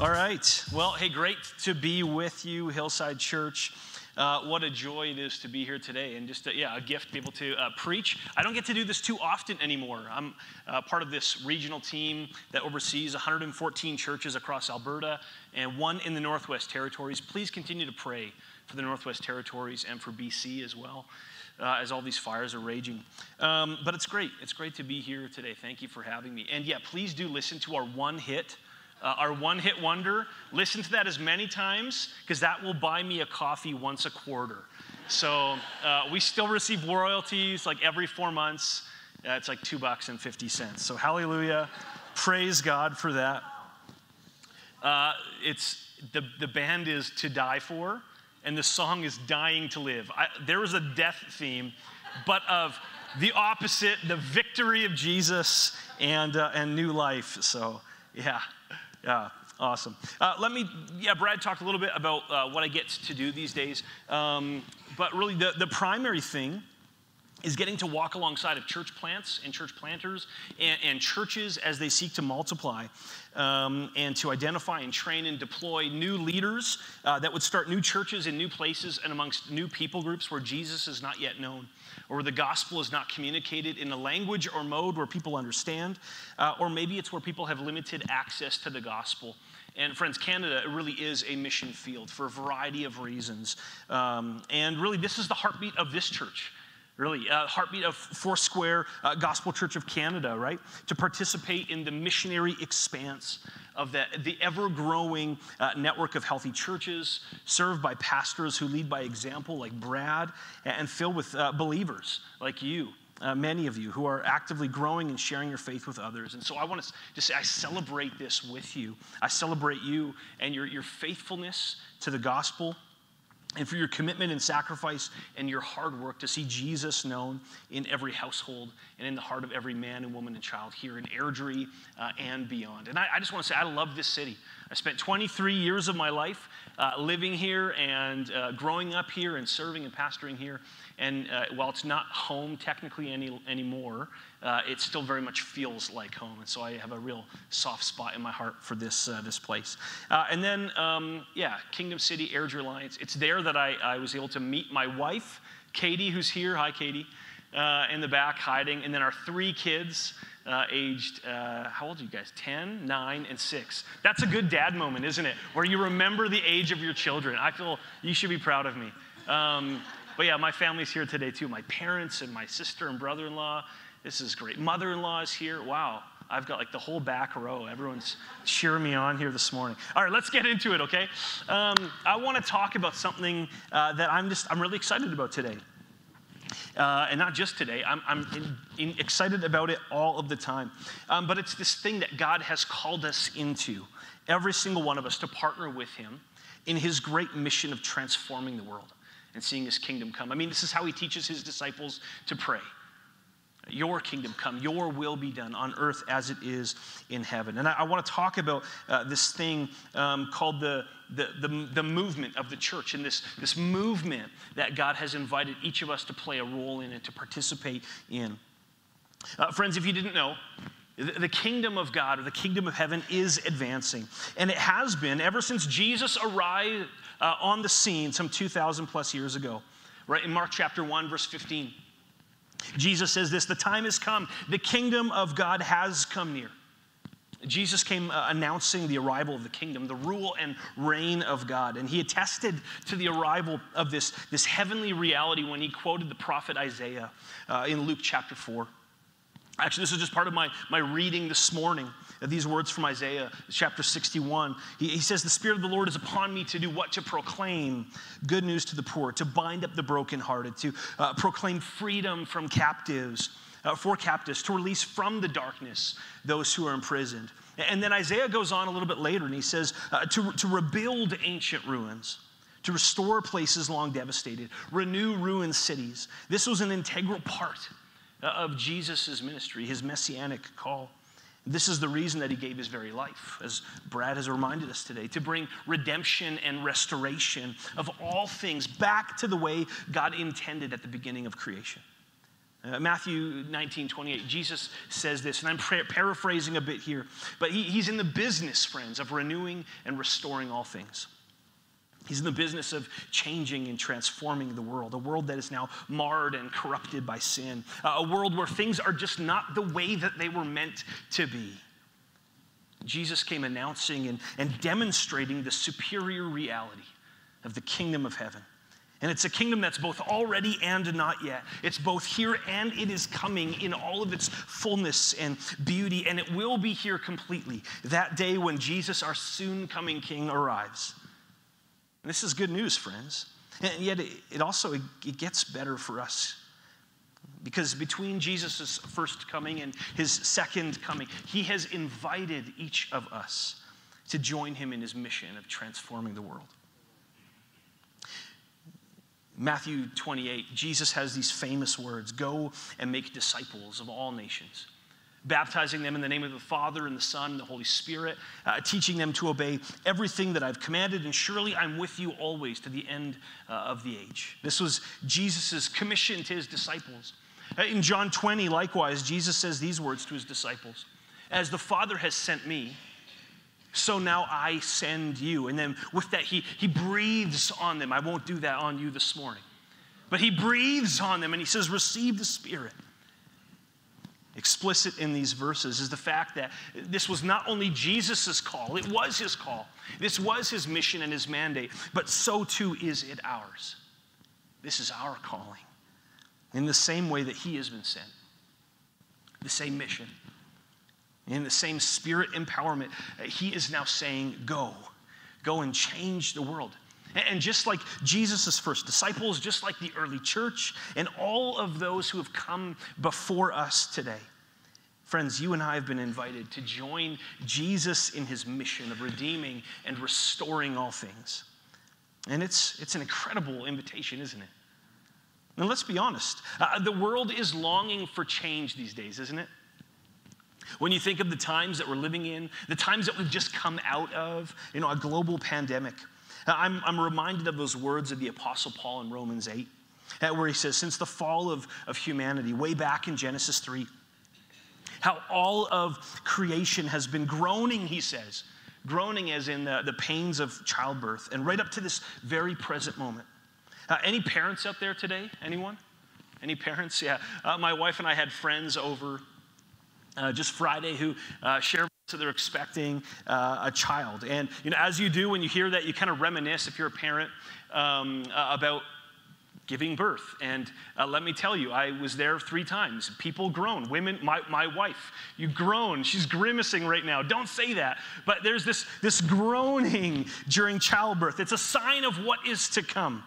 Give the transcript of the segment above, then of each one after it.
All right. Well, hey, great to be with you, Hillside Church. Uh, what a joy it is to be here today, and just a, yeah, a gift to be able to uh, preach. I don't get to do this too often anymore. I'm uh, part of this regional team that oversees 114 churches across Alberta and one in the Northwest Territories. Please continue to pray for the Northwest Territories and for BC as well. Uh, as all these fires are raging. Um, but it's great. It's great to be here today. Thank you for having me. And yeah, please do listen to our one hit uh, our one hit wonder. Listen to that as many times because that will buy me a coffee once a quarter. So uh, we still receive royalties like every four months. Uh, it's like two bucks and 50 cents. So hallelujah. Praise God for that. Uh, it's the, the band is To Die For, and the song is Dying to Live. I, there was a death theme, but of the opposite, the victory of Jesus and, uh, and new life. So, yeah. Yeah, awesome. Uh, let me, yeah, Brad talked a little bit about uh, what I get to do these days. Um, but really, the, the primary thing is getting to walk alongside of church plants and church planters and, and churches as they seek to multiply um, and to identify and train and deploy new leaders uh, that would start new churches in new places and amongst new people groups where Jesus is not yet known or where the gospel is not communicated in a language or mode where people understand, uh, or maybe it's where people have limited access to the gospel. And friends, Canada really is a mission field for a variety of reasons. Um, and really, this is the heartbeat of this church really uh, heartbeat of foursquare uh, gospel church of canada right to participate in the missionary expanse of the, the ever growing uh, network of healthy churches served by pastors who lead by example, like Brad, and filled with uh, believers like you. Uh, many of you who are actively growing and sharing your faith with others. And so I want to just say, I celebrate this with you. I celebrate you and your, your faithfulness to the gospel and for your commitment and sacrifice and your hard work to see Jesus known in every household and in the heart of every man and woman and child here in Airdrie uh, and beyond. And I, I just want to say, I love this city. I spent 23 years of my life uh, living here and uh, growing up here and serving and pastoring here. And uh, while it's not home technically any, anymore, uh, it still very much feels like home. And so I have a real soft spot in my heart for this, uh, this place. Uh, and then, um, yeah, Kingdom City Airdrie Alliance. It's there that I, I was able to meet my wife, Katie, who's here. Hi, Katie. Uh, in the back hiding. And then our three kids. Uh, aged, uh, how old are you guys? 10, 9, and 6. That's a good dad moment, isn't it? Where you remember the age of your children. I feel you should be proud of me. Um, but yeah, my family's here today too. My parents and my sister and brother in law. This is great. Mother in law is here. Wow. I've got like the whole back row. Everyone's cheering me on here this morning. All right, let's get into it, okay? Um, I want to talk about something uh, that I'm just, I'm really excited about today. Uh, and not just today, I'm, I'm in, in excited about it all of the time. Um, but it's this thing that God has called us into, every single one of us, to partner with Him in His great mission of transforming the world and seeing His kingdom come. I mean, this is how He teaches His disciples to pray. Your kingdom come, your will be done on earth as it is in heaven. And I, I want to talk about uh, this thing um, called the, the, the, the, movement of the church and this, this movement that God has invited each of us to play a role in and to participate in. Uh, friends, if you didn't know, the kingdom of God or the kingdom of heaven is advancing. And it has been ever since Jesus arrived uh, on the scene some 2,000 plus years ago, right? In Mark chapter 1, verse 15. Jesus says this the time has come, the kingdom of God has come near. Jesus came uh, announcing the arrival of the kingdom, the rule and reign of God. And he attested to the arrival of this, this heavenly reality when he quoted the prophet Isaiah uh, in Luke chapter 4. Actually, this is just part of my, my reading this morning these words from Isaiah chapter 61. He, he, says, The Spirit of the Lord is upon me to do what? To proclaim good news to the poor, to bind up the brokenhearted, to uh, proclaim freedom from captives uh, for captives, to release from the darkness those who are imprisoned. And then Isaiah goes on a little bit later and he says, uh, to, to rebuild ancient ruins, to restore places long devastated, renew ruined cities. This was an integral part uh, of Jesus' ministry, his messianic call. This is the reason that he gave his very life, as Brad has reminded us today, to bring redemption and restoration of all things back to the way God intended at the beginning of creation. Uh, Matthew 19, 28, Jesus says this, and I'm paraphrasing a bit here, but he, he's in the business, friends, of renewing and restoring all things. He's in the business of changing and transforming the world, a world that is now marred and corrupted by sin, uh, a world where things are just not the way that they were meant to be. Jesus came announcing and, and demonstrating the superior reality of the kingdom of heaven. And it's a kingdom that's both already and not yet. It's both here and it is coming in all of its fullness and beauty, and it will be here completely that day when Jesus, our soon coming King, arrives. And this is good news, friends. And yet, it, also it gets better for us. Because between Jesus' first coming and his second coming, he has invited each of us to join him in his mission of transforming the world. Matthew 28, Jesus has these famous words Go and make disciples of all nations baptizing them in the name of the Father and the Son and the Holy Spirit, uh, teaching them to obey everything that I've commanded, and surely I'm with you always to the end uh, of the age. This was Jesus' commission to his disciples. Uh, in John 20, likewise, Jesus says these words to his disciples As the Father has sent me, so now I send you. And then with that, he, he breathes on them. I won't do that on you this morning. But he breathes on them and he says, Receive the Spirit explicit in these verses is the fact that this was not only Jesus' call, it was his call. This was his mission and his mandate, but so too is it ours. This is our calling in the same way that he has been sent, the same mission, in the same spirit empowerment. He is now saying, Go, go and change the world. And just like Jesus' first disciples, just like the early church, and all of those who have come before us today, friends, you and I have been invited to join Jesus in his mission of redeeming and restoring all things. And it's, it's an incredible invitation, isn't it? And let's be honest, uh, the world is longing for change these days, isn't it? When you think of the times that we're living in, the times that we've just come out of, you know, a global pandemic, I'm, I'm reminded of those words of the Apostle Paul in Romans 8, uh, where he says, Since the fall of, of humanity, way back in Genesis 3, how all of creation has been groaning, he says, groaning as in the, the pains of childbirth, and right up to this very present moment. Uh, any parents out there today? Anyone? Any parents? Yeah. Uh, my wife and I had friends over uh, just Friday who uh, shared so they're expecting uh, a child. And you know, as you do when you hear that, you kind of reminisce if you're a parent um, uh, about giving birth. And uh, let me tell you, I was there three times. People groan. Women, my, my wife, you groan. She's grimacing right now. Don't say that. But there's this, this groaning during childbirth. It's a sign of what is to come.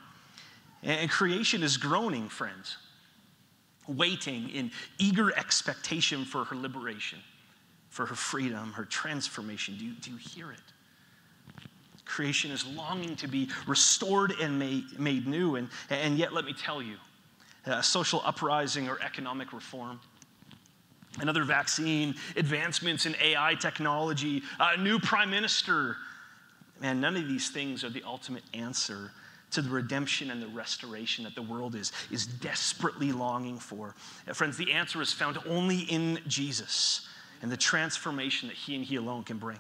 And creation is groaning, friends, waiting in eager expectation for her liberation for her freedom, her transformation. Do you, do you hear it? Creation is longing to be restored and made, made new. And, and yet, let me tell you, uh, social uprising or economic reform, another vaccine, advancements in AI technology, a new prime minister, man, none of these things are the ultimate answer to the redemption and the restoration that the world is, is desperately longing for. Uh, friends, the answer is found only in Jesus and the transformation that He and He alone can bring.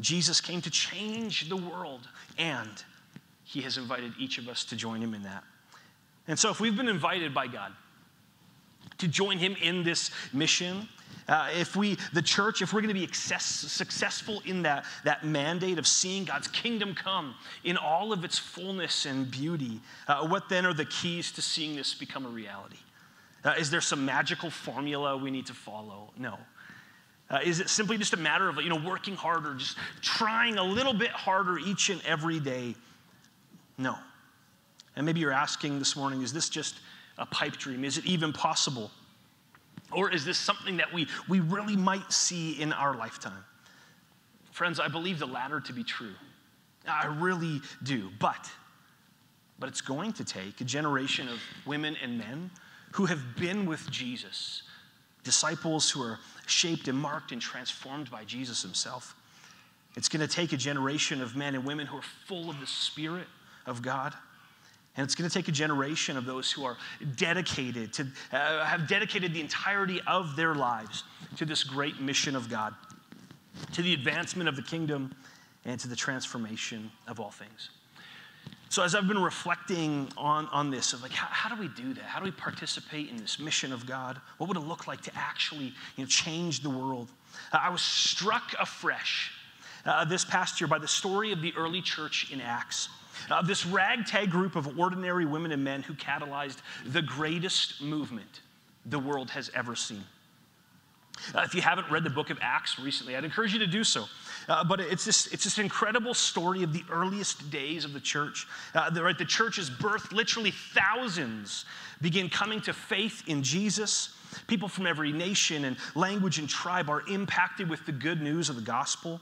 Jesus came to change the world, and He has invited each of us to join Him in that. And so, if we've been invited by God to join Him in this mission, uh, if we, the church, if we're going to be access, successful in that, that mandate of seeing God's kingdom come in all of its fullness and beauty, uh, what then are the keys to seeing this become a reality? Uh, is there some magical formula we need to follow? No. Uh, is it simply just a matter of you know working harder, just trying a little bit harder each and every day? No. And maybe you're asking this morning, is this just a pipe dream? Is it even possible? Or is this something that we, we really might see in our lifetime? Friends, I believe the latter to be true. I really do. But, but it's going to take a generation of women and men who have been with Jesus, disciples who are shaped and marked and transformed by Jesus himself. It's going to take a generation of men and women who are full of the Spirit of God. And it's going to take a generation of those who are dedicated to uh, have dedicated the entirety of their lives to this great mission of God, to the advancement of the kingdom, and to the transformation of all things. So, as I've been reflecting on, on this, of like, how, how do we do that? How do we participate in this mission of God? What would it look like to actually you know, change the world? Uh, I was struck afresh uh, this past year by the story of the early church in Acts. Uh, this ragtag group of ordinary women and men who catalyzed the greatest movement the world has ever seen. Uh, if you haven't read the book of Acts recently, I'd encourage you to do so. Uh, but it's this, it's this incredible story of the earliest days of the church. Uh, the, right, the church's birth, literally thousands begin coming to faith in Jesus. People from every nation and language and tribe are impacted with the good news of the gospel.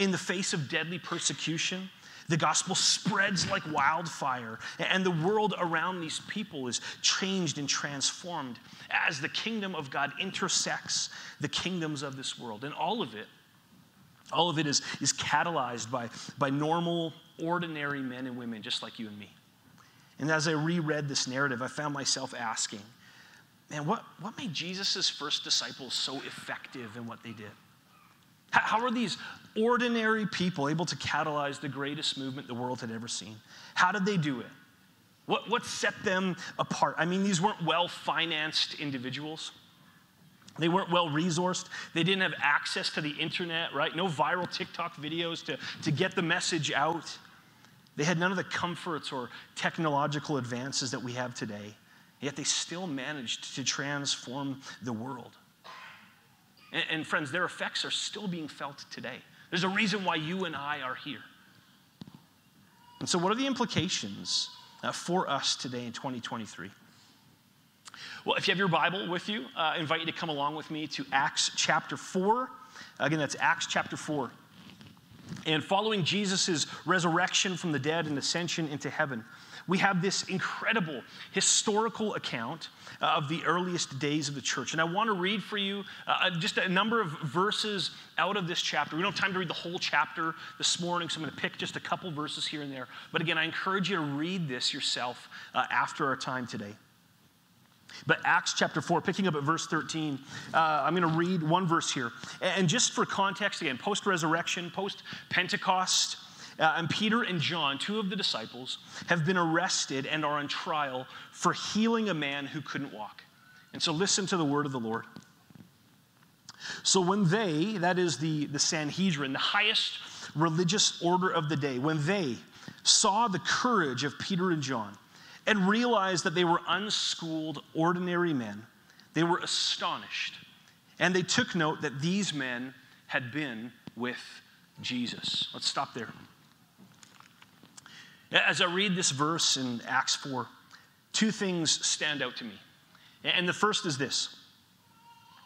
In the face of deadly persecution, the gospel spreads like wildfire, and the world around these people is changed and transformed as the kingdom of God intersects the kingdoms of this world. And all of it, all of it is, is catalyzed by, by normal, ordinary men and women just like you and me. And as I reread this narrative, I found myself asking, man, what, what made Jesus' first disciples so effective in what they did? How are these ordinary people able to catalyze the greatest movement the world had ever seen? How did they do it? What, what set them apart? I mean, these weren't well financed individuals. They weren't well resourced. They didn't have access to the internet, right? No viral TikTok videos to, to get the message out. They had none of the comforts or technological advances that we have today. Yet they still managed to transform the world. And, and friends, their effects are still being felt today. There's a reason why you and I are here. And so, what are the implications uh, for us today in 2023? Well, if you have your Bible with you, uh, I invite you to come along with me to Acts chapter 4. Again, that's Acts chapter 4. And following Jesus' resurrection from the dead and ascension into heaven, we have this incredible historical account uh, of the earliest days of the church. And I want to read for you uh, uh, just a number of verses out of this chapter. We don't have time to read the whole chapter this morning, so I'm going to pick just a couple verses here and there. But again, I encourage you to read this yourself uh, after our time today. But Acts chapter 4, picking up at verse 13, uh, I'm going to read one verse here. And just for context, again, post resurrection, post Pentecost, uh, and Peter and John, two of the disciples, have been arrested and are on trial for healing a man who couldn't walk. And so listen to the word of the Lord. So when they, that is the, the Sanhedrin, the highest religious order of the day, when they saw the courage of Peter and John and realized that they were unschooled, ordinary men, they were astonished. And they took note that these men had been with Jesus. Let's stop there. As I read this verse in Acts 4, two things stand out to me. And the first is this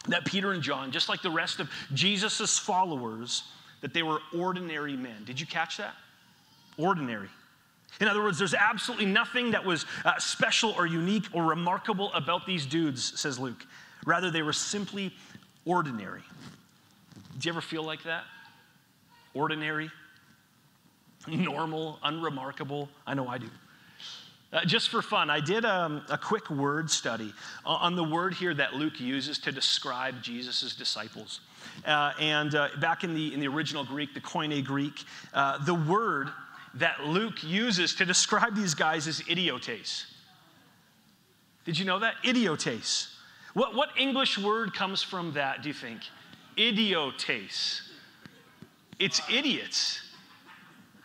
that Peter and John, just like the rest of Jesus' followers, that they were ordinary men. Did you catch that? Ordinary. In other words, there's absolutely nothing that was uh, special or unique or remarkable about these dudes, says Luke. Rather, they were simply ordinary. Do you ever feel like that? Ordinary? normal, unremarkable? I know I do. Uh, just for fun, I did um, a quick word study on the word here that Luke uses to describe Jesus' disciples. Uh, and uh, back in the, in the original Greek, the Koine Greek, uh, the word that Luke uses to describe these guys is idiotes. Did you know that? Idiotes. What, what English word comes from that, do you think? Idiotes. It's idiots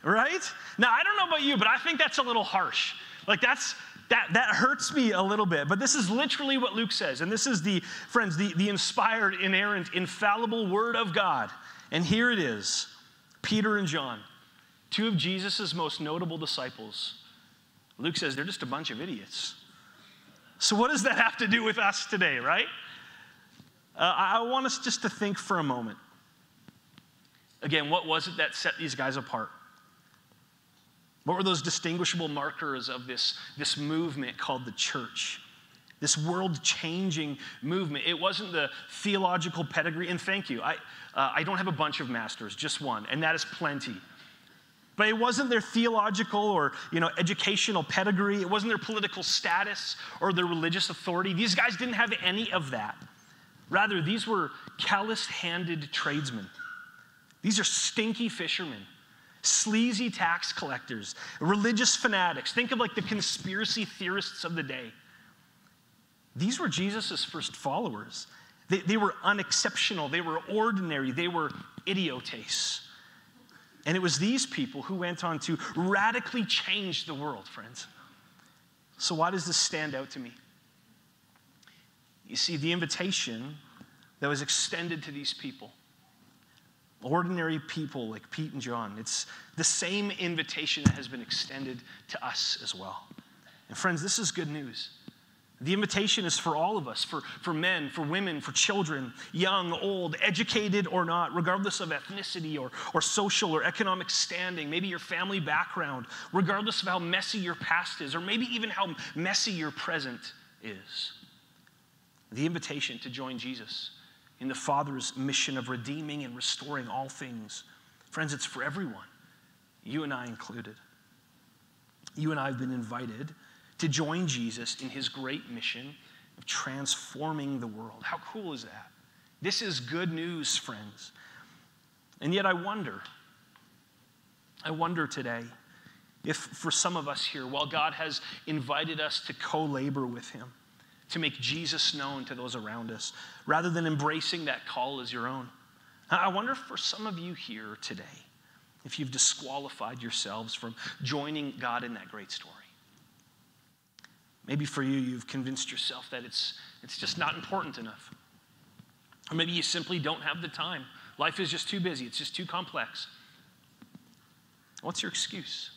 right? Now, I don't know about you, but I think that's a little harsh. Like, that's, that, that hurts me a little bit. But this is literally what Luke says. And this is the, friends, the, the inspired, inerrant, infallible word of God. And here it is Peter and John, two of Jesus' most notable disciples. Luke says they're just a bunch of idiots. So, what does that have to do with us today, right? uh, I want us just to think for a moment. Again, what was it that set these guys apart? What were those distinguishable markers of this, this movement called the church? This world changing movement. It wasn't the theological pedigree, and thank you. I, uh, I don't have a bunch of masters, just one, and that is plenty. But it wasn't their theological or you know, educational pedigree, it wasn't their political status or their religious authority. These guys didn't have any of that. Rather, these were callous handed tradesmen. These are stinky fishermen, sleazy tax collectors, religious fanatics. Think of like the conspiracy theorists of the day. These were Jesus' first followers. They, they were unexceptional, they were ordinary, they were idiotes. And it was these people who went on to radically change the world, friends. So, why does this stand out to me? You see, the invitation that was extended to these people, ordinary people like Pete and John, it's the same invitation that has been extended to us as well. And, friends, this is good news. The invitation is for all of us, for, for men, for women, for children, young, old, educated or not, regardless of ethnicity or, or social or economic standing, maybe your family background, regardless of how messy your past is, or maybe even how messy your present is. The invitation to join Jesus in the Father's mission of redeeming and restoring all things. Friends, it's for everyone, you and I included. You and I have been invited to join Jesus in his great mission of transforming the world. How cool is that? This is good news, friends. And yet, I wonder, I wonder today if for some of us here, while God has invited us to co labor with him, to make Jesus known to those around us, rather than embracing that call as your own, I wonder for some of you here today, if you've disqualified yourselves from joining God in that great story. Maybe for you, you've convinced yourself that it's, it's just not important enough. Or maybe you simply don't have the time. Life is just too busy, it's just too complex. What's your excuse?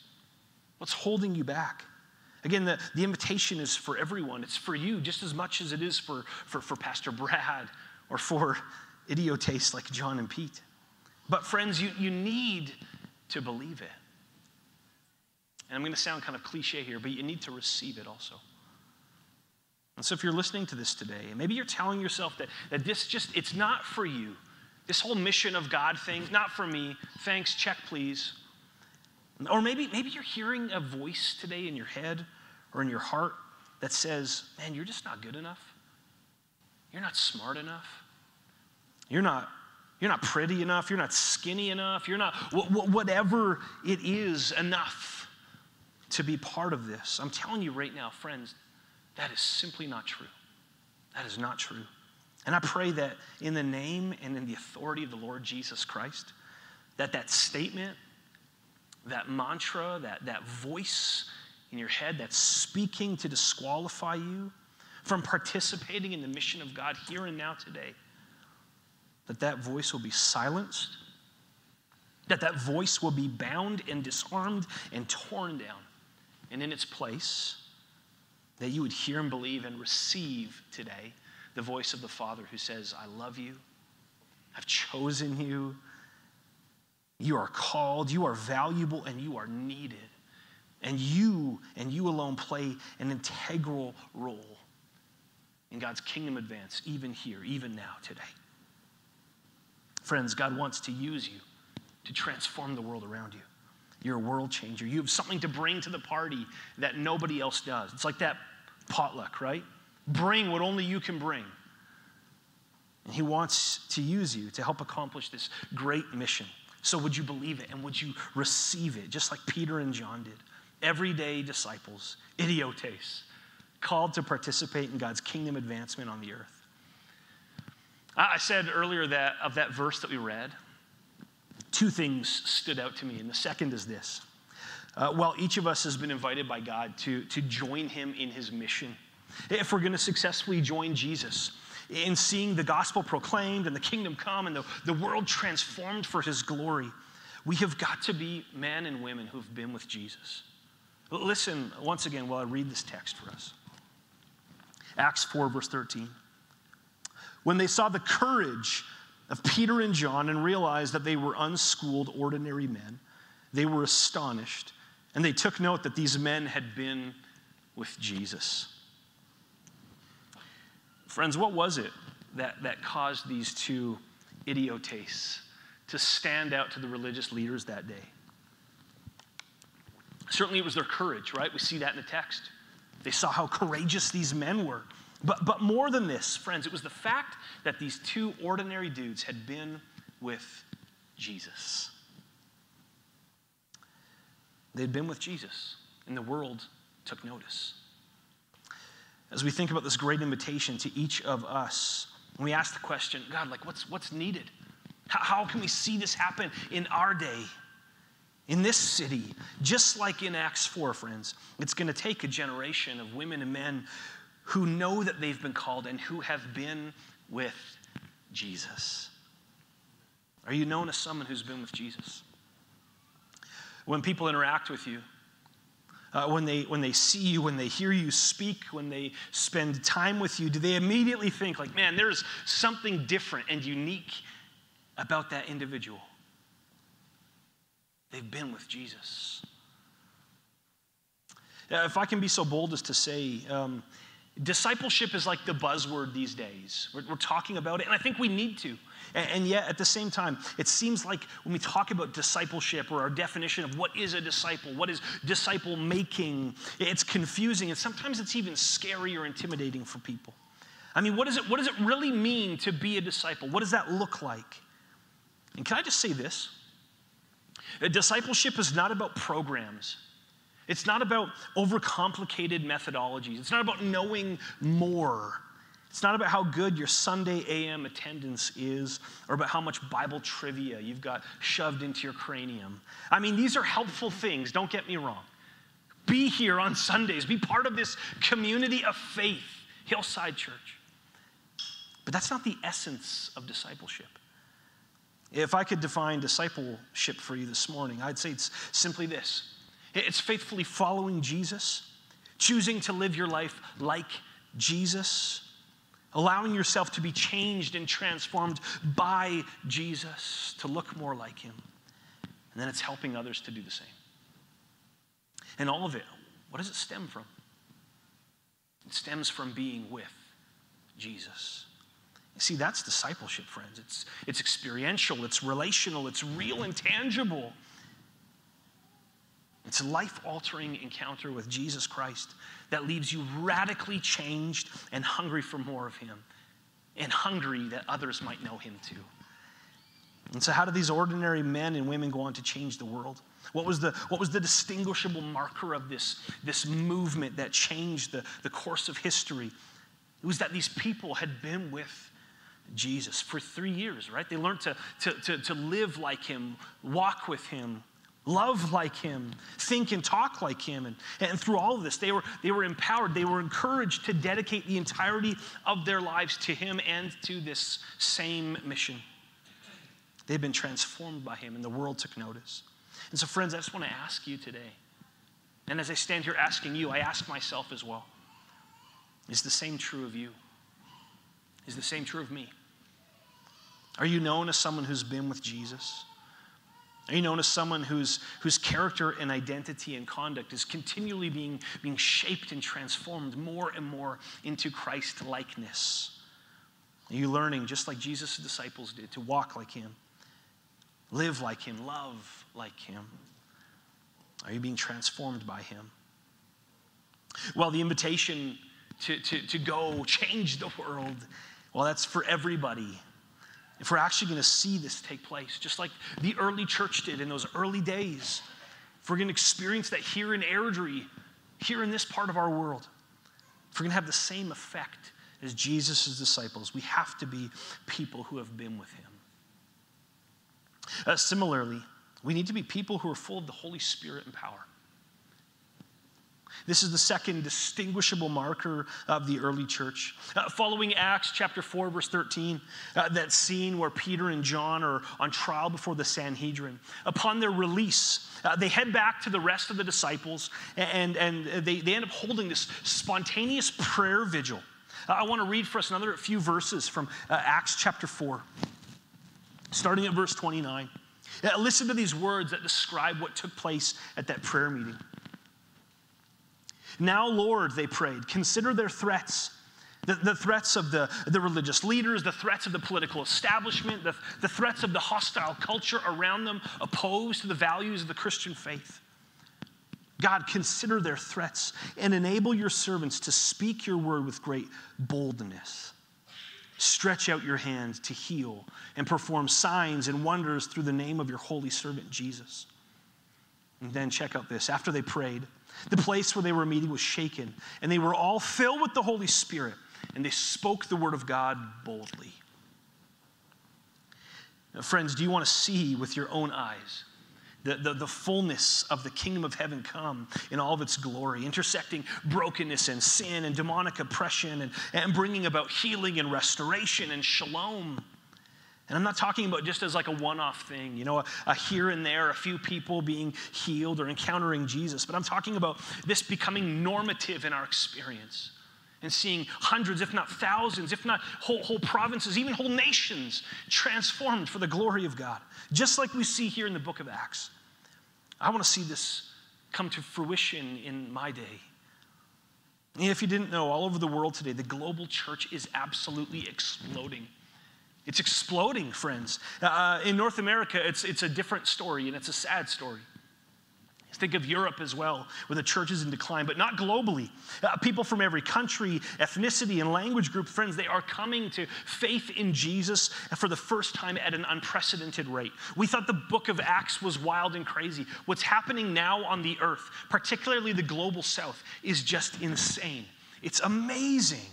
What's holding you back? Again, the, the invitation is for everyone. It's for you just as much as it is for, for, for Pastor Brad or for idiotes like John and Pete. But, friends, you, you need to believe it. And I'm going to sound kind of cliche here, but you need to receive it also. And so if you're listening to this today, and maybe you're telling yourself that, that this just, it's not for you. This whole mission of God thing, not for me. Thanks, check please. Or maybe, maybe you're hearing a voice today in your head or in your heart that says, man, you're just not good enough. You're not smart enough. You're not, you're not pretty enough. You're not skinny enough. You're not, whatever it is, enough to be part of this. I'm telling you right now, friends, that is simply not true. That is not true. And I pray that in the name and in the authority of the Lord Jesus Christ, that that statement, that mantra, that, that voice in your head that's speaking to disqualify you from participating in the mission of God here and now today, that that voice will be silenced, that that voice will be bound and disarmed and torn down. And in its place, that you would hear and believe and receive today the voice of the Father who says, I love you, I've chosen you, you are called, you are valuable, and you are needed. And you and you alone play an integral role in God's kingdom advance, even here, even now, today. Friends, God wants to use you to transform the world around you. You're a world changer. You have something to bring to the party that nobody else does. It's like that potluck, right? Bring what only you can bring. And he wants to use you to help accomplish this great mission. So, would you believe it and would you receive it, just like Peter and John did? Everyday disciples, idiotes, called to participate in God's kingdom advancement on the earth. I said earlier that of that verse that we read, two things stood out to me, and the second is this. Uh, well, each of us has been invited by God to, to join him in his mission. If we're going to successfully join Jesus in seeing the gospel proclaimed and the kingdom come and the, the world transformed for his glory, we have got to be men and women who've been with Jesus. Listen once again while I read this text for us Acts 4, verse 13. when they saw the courage of Peter and John and realized that they were unschooled, ordinary men, they were astonished and they took note that these men had been with Jesus. Friends, what was it that, that caused these two idiotes to stand out to the religious leaders that day? Certainly, it was their courage, right? We see that in the text. They saw how courageous these men were. But, but more than this, friends, it was the fact that these two ordinary dudes had been with Jesus. They'd been with Jesus, and the world took notice. As we think about this great invitation to each of us, when we ask the question God, like, what's, what's needed? How, how can we see this happen in our day? in this city, just like in Acts 4, friends, it's going to take a generation of women and men who know that they've been called and who have been with Jesus. Are you known as someone who's been with Jesus? When people interact with you, uh, when, they, when they see you, when they hear you speak, when they spend time with you, do they immediately think, like, man, there's something different and unique about that individual? They've been with Jesus. If I can be so bold as to say, um, discipleship is like the buzzword these days. We're, we're, talking about it, and I think we need to. And, and yet, at the same time, it seems like when we talk about discipleship or our definition of what is a disciple, what is disciple making, it's confusing, and sometimes it's even scary or intimidating for people. I mean, what, is it, what does it really mean to be a disciple? What does that look like? And can I just say this? Discipleship is not about programs. It's not about overcomplicated methodologies. It's not about knowing more. It's not about how good your Sunday AM attendance is or about how much Bible trivia you've got shoved into your cranium. I mean, these are helpful things, don't get me wrong. Be here on Sundays, be part of this community of faith, Hillside Church. But that's not the essence of discipleship. If I could define discipleship for you this morning, I'd say it's simply this it's faithfully following Jesus, choosing to live your life like Jesus, allowing yourself to be changed and transformed by Jesus to look more like Him. And then it's helping others to do the same. And all of it, what does it stem from? It stems from being with Jesus. See, that's discipleship, friends. It's, it's experiential, it's relational, it's real and tangible. It's a life altering encounter with Jesus Christ that leaves you radically changed and hungry for more of Him, and hungry that others might know Him too. And so, how did these ordinary men and women go on to change the world? What was the, what was the distinguishable marker of this, this movement that changed the, the course of history? It was that these people had been with Jesus for three years, right? They learned to, to, to, to live like him, walk with him, love like him, think and talk like him. And, and through all of this, they were, they were empowered, they were encouraged to dedicate the entirety of their lives to him and to this same mission. They've been transformed by him, and the world took notice. And so, friends, I just want to ask you today, and as I stand here asking you, I ask myself as well is the same true of you? Is the same true of me? Are you known as someone who's been with Jesus? Are you known as someone whose, whose character and identity and conduct is continually being, being shaped and transformed more and more into Christ likeness? Are you learning, just like Jesus' disciples did, to walk like him, live like him, love like him? Are you being transformed by him? Well, the invitation to, to, to go change the world, well, that's for everybody if we're actually going to see this take place, just like the early church did in those early days, if we're going to experience that here in Airdrie, here in this part of our world, if we're going to have the same effect as Jesus' disciples, we have to be people who have been with him. Uh, similarly, we need to be people who are full of the Holy Spirit and power. This is the second distinguishable marker of the early church. Uh, following Acts chapter 4, verse 13, uh, that scene where Peter and John are on trial before the Sanhedrin. Upon their release, uh, they head back to the rest of the disciples and, and they, they end up holding this spontaneous prayer vigil. I want to read for us another few verses from uh, Acts chapter 4, starting at verse 29. Uh, listen to these words that describe what took place at that prayer meeting. Now, Lord, they prayed, consider their threats. The, the, threats of the, the religious leaders, the threats of the political establishment, the, the threats of the hostile culture around them opposed to the values of the Christian faith. God, consider their threats and enable your servants to speak your word with great boldness. Stretch out your hand to heal and perform signs and wonders through the name of your holy servant Jesus. And then check out this. After they prayed, the place where they were meeting was shaken, and they were all filled with the Holy Spirit, and they spoke the word of God boldly. Now, friends, do you want to see with your own eyes the, the, the, fullness of the kingdom of heaven come in all of its glory, intersecting brokenness and sin and demonic oppression and, and bringing about healing and restoration and shalom. And I'm not talking about just as like a one off thing, you know, a, a, here and there, a few people being healed or encountering Jesus, but I'm talking about this becoming normative in our experience and seeing hundreds, if not thousands, if not whole, whole provinces, even whole nations transformed for the glory of God, just like we see here in the book of Acts. I want to see this come to fruition in my day. And if you didn't know, all over the world today, the global church is absolutely exploding. It's exploding, friends. Uh, in North America, it's, it's a different story, and it's a sad story. Think of Europe as well, where the church is in decline, but not globally. Uh, people from every country, ethnicity, and language group, friends, they are coming to faith in Jesus for the first time at an unprecedented rate. We thought the book of Acts was wild and crazy. What's happening now on the earth, particularly the global south, is just insane. It's amazing.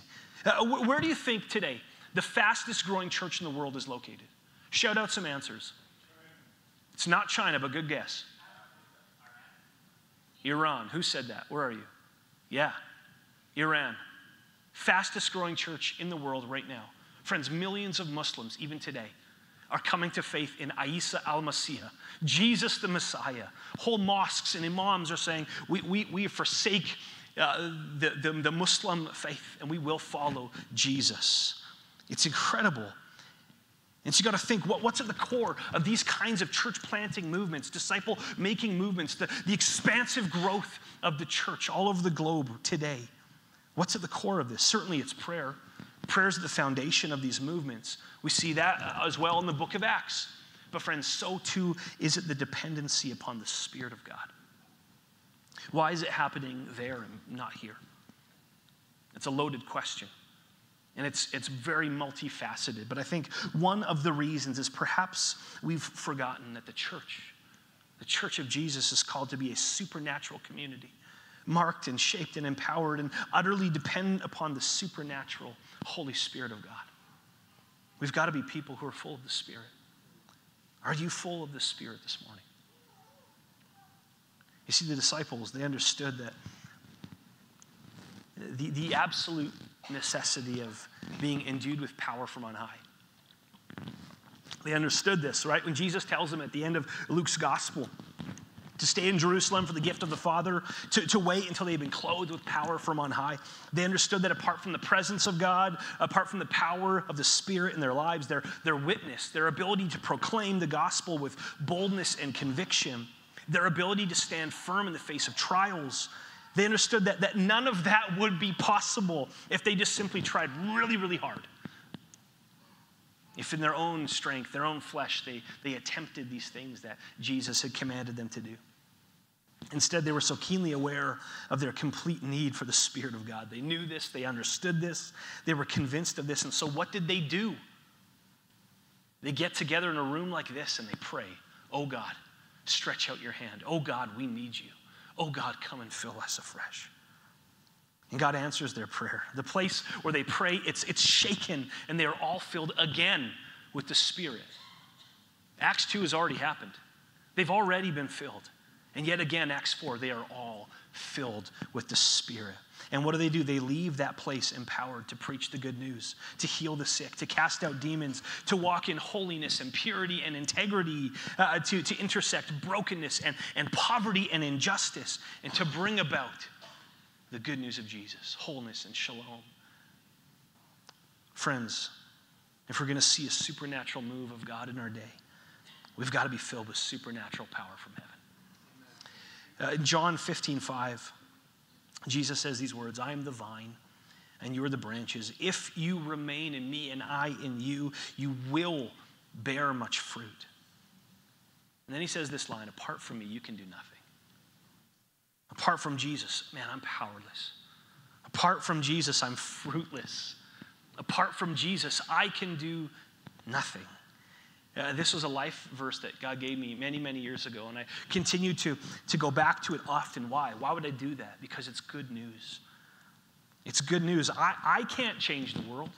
Uh, where do you think today the fastest growing church in the world is located? Shout out some answers. It's not China, but good guess. Iran. Who said that? Where are you? Yeah, Iran. Fastest growing church in the world right now. Friends, millions of Muslims, even today, are coming to faith in Isa al Masih, Jesus the Messiah. Whole mosques and imams are saying, We, we, we forsake uh, the, the, the Muslim faith and we will follow Jesus. It's incredible. And so you got to think what, what's at the core of these kinds of church planting movements, disciple making movements, the, the expansive growth of the church all over the globe today. What's at the core of this? Certainly it's prayer. Prayer is the foundation of these movements. We see that uh, as well in the book of Acts. But, friends, so too is it the dependency upon the Spirit of God. Why is it happening there and not here? It's a loaded question. And it's, it's very multifaceted. But I think one of the reasons is perhaps we've forgotten that the church, the church of Jesus, is called to be a supernatural community, marked and shaped and empowered and utterly dependent upon the supernatural Holy Spirit of God. We've got to be people who are full of the Spirit. Are you full of the Spirit this morning? You see, the disciples, they understood that the, the absolute necessity of being endued with power from on high. They understood this, right? When Jesus tells them at the end of Luke's gospel to stay in Jerusalem for the gift of the Father, to, to wait until they've been clothed with power from on high. They understood that apart from the presence of God, apart from the power of the Spirit in their lives, their, their witness, their ability to proclaim the gospel with boldness and conviction, their ability to stand firm in the face of trials, they understood that, that none of that would be possible if they just simply tried really, really hard. If in their own strength, their own flesh, they, they attempted these things that Jesus had commanded them to do. Instead, they were so keenly aware of their complete need for the Spirit of God. They knew this, they understood this, they were convinced of this. And so, what did they do? They get together in a room like this and they pray, Oh God, stretch out your hand. Oh God, we need you. Oh God, come and fill us afresh. And God answers their prayer. The place where they pray, it's, it's shaken, and they are all filled again with the Spirit. Acts 2 has already happened. They've already been filled. And yet again, Acts 4, they are all filled with the Spirit. And what do they do? They leave that place empowered to preach the good news, to heal the sick, to cast out demons, to walk in holiness and purity and integrity, uh, to, to intersect brokenness and, and poverty and injustice, and to bring about the good news of Jesus, wholeness and shalom. Friends, if we're going to see a supernatural move of God in our day, we've got to be filled with supernatural power from heaven. Uh, John 15, 5, Jesus says these words I am the vine, and you are the branches. If you remain in me and I in you, you will bear much fruit. And then he says this line Apart from me, you can do nothing. Apart from Jesus, man, I'm powerless. Apart from Jesus, I'm fruitless. Apart from Jesus, I can do nothing. Uh, this was a life verse that God gave me many, many years ago, and I continue to, to go back to it often. Why? Why would I do that? Because it's good news. It's good news. I, I can't change the world.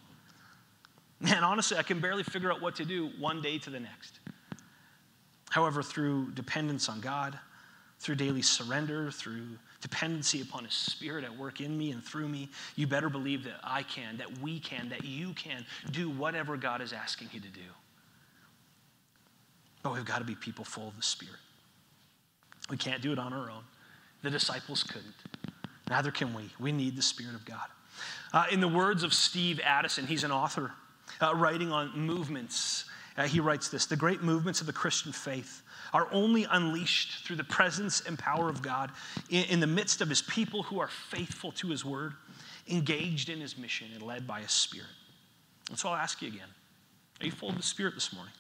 Man, honestly, I can barely figure out what to do one day to the next. However, through dependence on God, through daily surrender, through dependency upon His Spirit at work in me and through me, you better believe that I can, that we can, that you can do whatever God is asking you to do. But we've got to be people full of the Spirit. We can't do it on our own. The disciples couldn't. Neither can we. We need the Spirit of God. Uh, in the words of Steve Addison, he's an author uh, writing on movements. Uh, he writes this The great movements of the Christian faith are only unleashed through the presence and power of God in, in the midst of his people who are faithful to his word, engaged in his mission, and led by his Spirit. And so I'll ask you again Are you full of the Spirit this morning?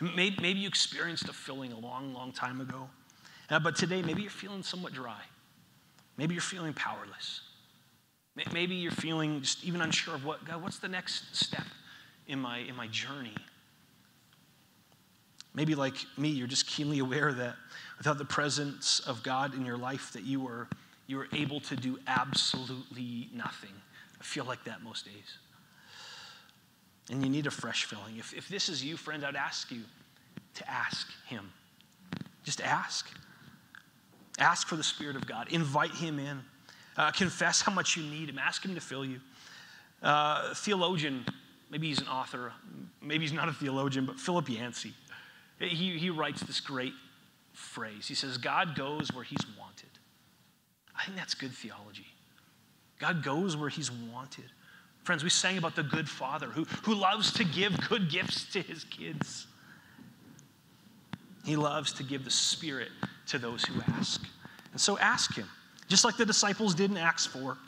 Maybe, maybe you experienced a filling a long, long time ago. Uh, but today, maybe you're feeling somewhat dry. Maybe you're feeling powerless. Maybe you're feeling just even unsure of what, God, what's the next step in my, in my journey? Maybe like me, you're just keenly aware that without the presence of God in your life, that you are, you are able to do absolutely nothing. I feel like that most days and you need a fresh filling. If, if this is you, friend, I'd ask you to ask Him. Just ask. Ask for the Spirit of God. Invite Him in. Uh, confess how much you need Him. Ask Him to fill you. Uh, theologian, maybe he's an author, maybe he's not a theologian, but Philip Yancey, he, he writes this great phrase. He says, God goes where He's wanted. I think that's good theology. God goes where He's wanted. Friends, we sang about the good father who, who loves to give good gifts to his kids. He loves to give the Spirit to those who ask. And so ask him, just like the disciples did in Acts 4.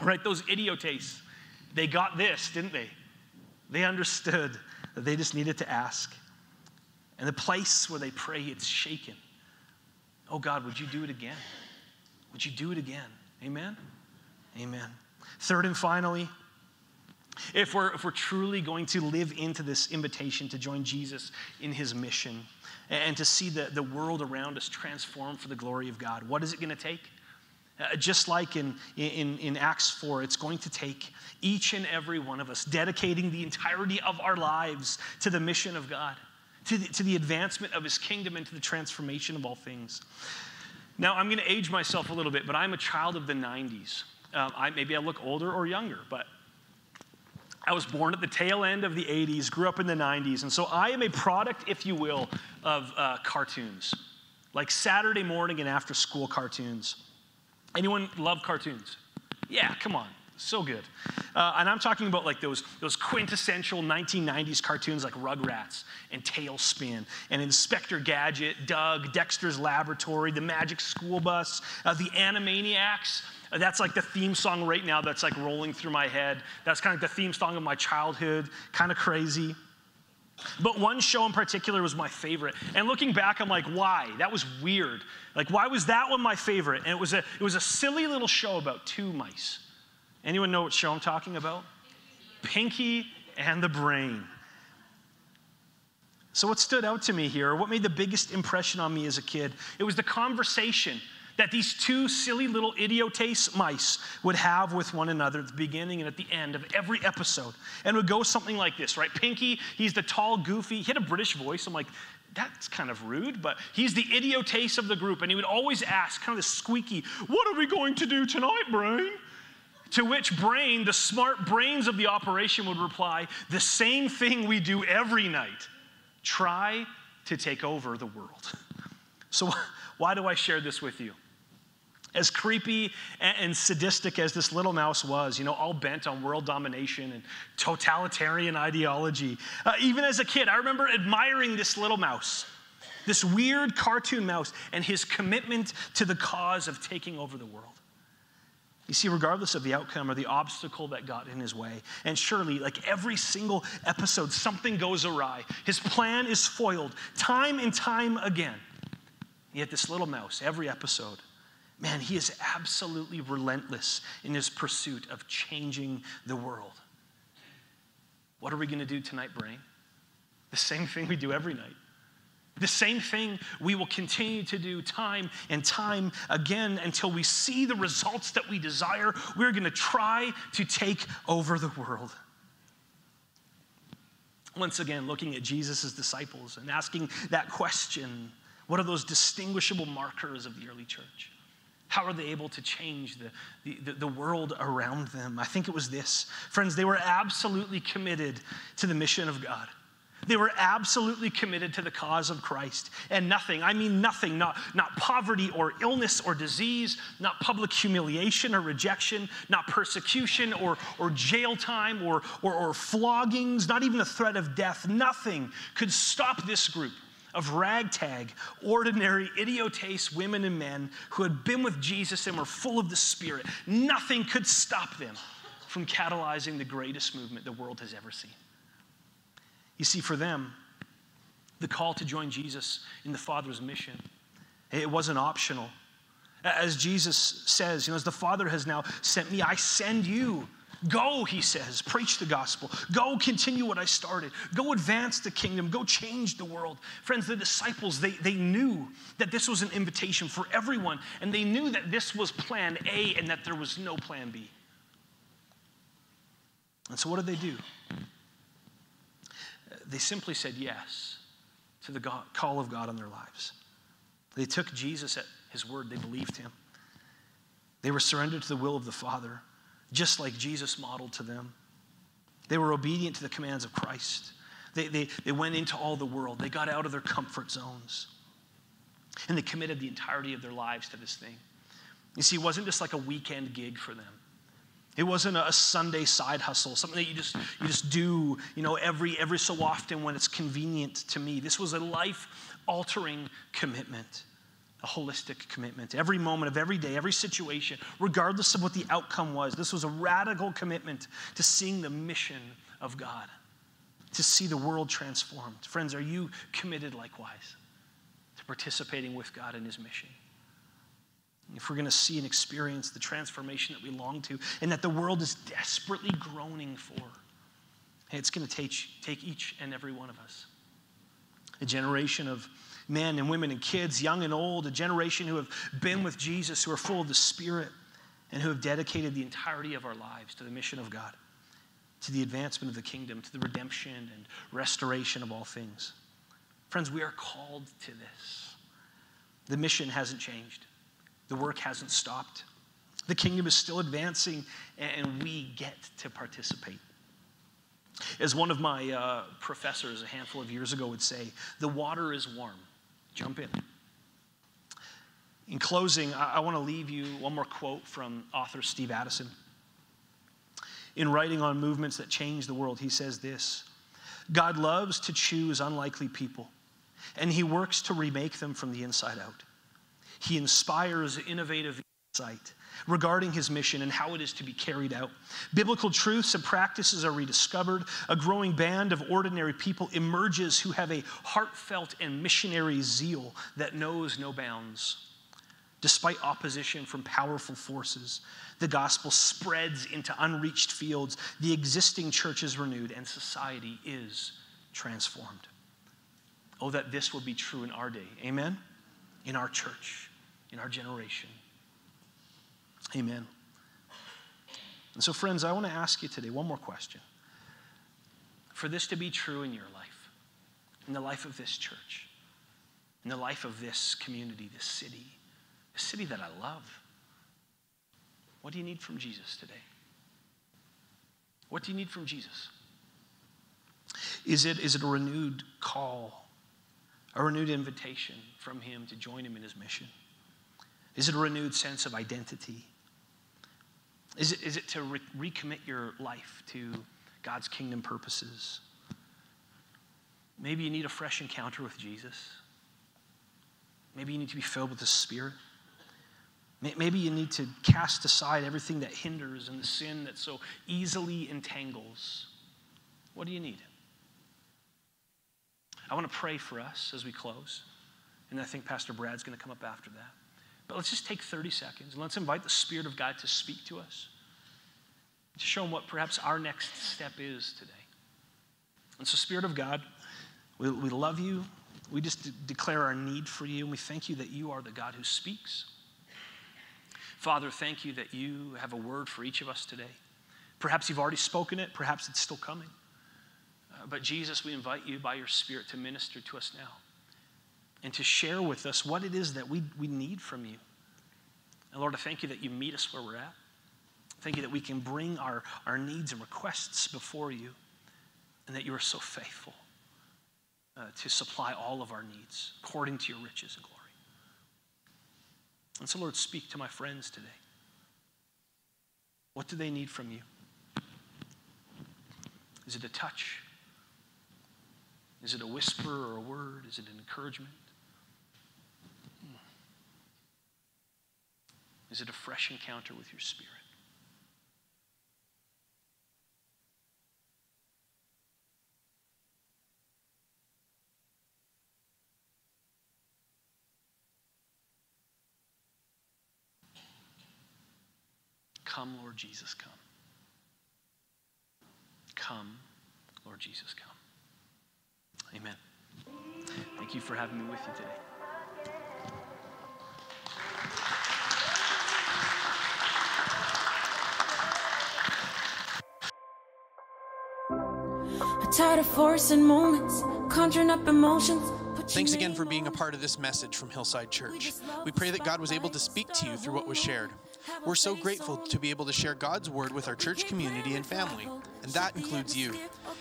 Right? Those idiotes, they got this, didn't they? They understood that they just needed to ask. And the place where they pray, it's shaken. Oh God, would you do it again? Would you do it again? Amen? Amen. Third and finally, if we're, if we're truly going to live into this invitation to join Jesus in his mission and to see the, the world around us transformed for the glory of God, what is it going to take? Uh, just like in, in, in Acts 4, it's going to take each and every one of us dedicating the entirety of our lives to the mission of God, to the, to the advancement of his kingdom, and to the transformation of all things. Now, I'm going to age myself a little bit, but I'm a child of the 90s. Uh, I, maybe I look older or younger, but I was born at the tail end of the 80s, grew up in the 90s, and so I am a product, if you will, of uh, cartoons, like Saturday morning and after school cartoons. Anyone love cartoons? Yeah, come on. So good. Uh, and I'm talking about like those, those quintessential 1990s cartoons like Rugrats and TaleSpin and Inspector Gadget, Doug, Dexter's Laboratory, The Magic School Bus, uh, The Animaniacs. That's like the theme song right now that's like rolling through my head. That's kind of like the theme song of my childhood, kind of crazy. But one show in particular was my favorite. And looking back, I'm like, why? That was weird. Like, why was that one my favorite? And it was a, it was a silly little show about two mice. Anyone know what show I'm talking about? Pinky and the Brain. So, what stood out to me here, what made the biggest impression on me as a kid, it was the conversation that these two silly little idiotes mice would have with one another at the beginning and at the end of every episode. And would go something like this, right? Pinky, he's the tall, goofy, he had a British voice. I'm like, that's kind of rude, but he's the idiotes of the group. And he would always ask, kind of this squeaky, What are we going to do tonight, Brain? To which Brain, the smart brains of the operation, would reply, The same thing we do every night try to take over the world. So, why do I share this with you? As creepy and sadistic as this little mouse was, you know, all bent on world domination and totalitarian ideology, uh, even as a kid, I remember admiring this little mouse, this weird cartoon mouse, and his commitment to the cause of taking over the world. You see, regardless of the outcome or the obstacle that got in his way, and surely, like every single episode, something goes awry. His plan is foiled time and time again. Yet, this little mouse, every episode, man, he is absolutely relentless in his pursuit of changing the world. What are we going to do tonight, Brain? The same thing we do every night. The same thing we will continue to do time and time again until we see the results that we desire. We're going to try to take over the world. Once again, looking at Jesus' disciples and asking that question what are those distinguishable markers of the early church? How are they able to change the, the, the, world around them? I think it was this. Friends, they were absolutely committed to the mission of God. They were absolutely committed to the cause of Christ. And nothing, I mean nothing, not, not poverty or illness or disease, not public humiliation or rejection, not persecution or, or jail time or, or, or floggings, not even a threat of death, nothing could stop this group of ragtag, ordinary, idiotes women and men who had been with Jesus and were full of the Spirit. Nothing could stop them from catalyzing the greatest movement the world has ever seen. You see, for them, the call to join Jesus in the Father's mission, it wasn't optional. As Jesus says, you know, as the Father has now sent me, I send you. Go, he says, preach the gospel. Go continue what I started. Go advance the kingdom. Go change the world. Friends, the disciples, they, they knew that this was an invitation for everyone, and they knew that this was plan A and that there was no plan B. And so, what did they do? They simply said yes to the God, call of God on their lives. They took Jesus at his word, they believed him. They were surrendered to the will of the Father, just like Jesus modeled to them. They were obedient to the commands of Christ. They, they, they went into all the world, they got out of their comfort zones, and they committed the entirety of their lives to this thing. You see, it wasn't just like a weekend gig for them. It wasn't a Sunday side hustle, something that you just, you just do, you know, every, every so often when it's convenient to me. This was a life altering commitment, a holistic commitment. Every moment of every day, every situation, regardless of what the outcome was, this was a radical commitment to seeing the mission of God, to see the world transformed. Friends, are you committed likewise to participating with God in his mission? If we're going to see and experience the transformation that we long to and that the world is desperately groaning for, it's going to take, take each and every one of us. A generation of men and women and kids, young and old, a generation who have been with Jesus, who are full of the Spirit, and who have dedicated the entirety of our lives to the mission of God, to the advancement of the kingdom, to the redemption and restoration of all things. Friends, we are called to this. The mission hasn't changed. The work hasn't stopped. The kingdom is still advancing, and we get to participate. As one of my uh, professors a handful of years ago would say, the water is warm. Jump in. In closing, I, I want to leave you one more quote from author Steve Addison. In writing on movements that change the world, he says this God loves to choose unlikely people, and he works to remake them from the inside out. He inspires innovative insight regarding his mission and how it is to be carried out. Biblical truths and practices are rediscovered. A growing band of ordinary people emerges who have a heartfelt and missionary zeal that knows no bounds. Despite opposition from powerful forces, the gospel spreads into unreached fields. The existing church is renewed and society is transformed. Oh, that this would be true in our day. Amen? In our church in our generation. Amen. And so, friends, I want to ask you today one more question. For this to be true in your life, in the life of this church, in the life of this community, this city, a city that I love, what do you need from Jesus today? What do you need from Jesus? Is it, is it a renewed call, a renewed invitation from Him to join Him in His mission? Is it a renewed sense of identity? Is it, is it to re- recommit your life to God's kingdom purposes? Maybe you need a fresh encounter with Jesus. Maybe you need to be filled with the Spirit. Maybe you need to cast aside everything that hinders and the sin that so easily entangles. What do you need? I want to pray for us as we close. And I think Pastor Brad's going to come up after that. But let's just take 30 seconds and let's invite the Spirit of God to speak to us, to show him what perhaps our next step is today. And so, Spirit of God, we, we love you. We just de- declare our need for you, and we thank you that you are the God who speaks. Father, thank you that you have a word for each of us today. Perhaps you've already spoken it, perhaps it's still coming. Uh, but Jesus, we invite you by your Spirit to minister to us now and to share with us what it is that we, we need from you. And Lord, I thank you that you meet us where we're at. Thank you that we can bring our, our needs and requests before you, and that you are so faithful uh, to supply all of our needs according to your riches and glory. And so, Lord, speak to my friends today. What do they need from you? Is it a touch? Is it a whisper or a word? Is it an encouragement? Is it a fresh encounter with your spirit? Come, Lord Jesus, come. Come, Lord Jesus, come. Amen. Thank you for having me with you today. Tired of forcing moments, conjuring up emotions. Thanks again for being a part of this message from Hillside Church. We pray that God was able to speak to you through what was shared. We're so grateful to be able to share God's word with our church community and family, and that includes you.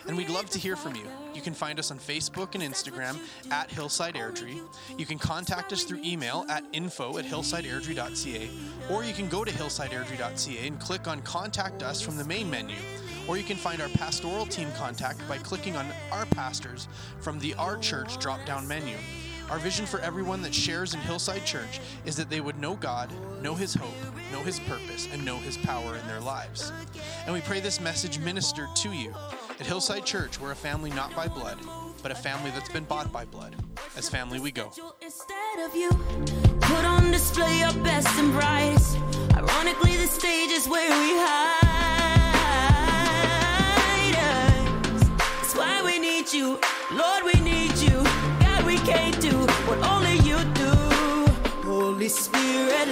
And we'd love to hear from you. You can find us on Facebook and Instagram at Hillside Airdrie. You can contact us through email at info at hillsideairdrie.ca, or you can go to hillsideairdrie.ca and click on Contact Us from the main menu or you can find our pastoral team contact by clicking on Our Pastors from the Our Church drop down menu. Our vision for everyone that shares in Hillside Church is that they would know God, know His hope, know His purpose, and know His power in their lives. And we pray this message ministered to you. At Hillside Church, we're a family not by blood, but a family that's been bought by blood. As family, we go. Instead of you, put on display your best and brightest. Ironically, the stage is where we hide. need you. Lord, we need you. God, we can't do what only you do. Holy Spirit,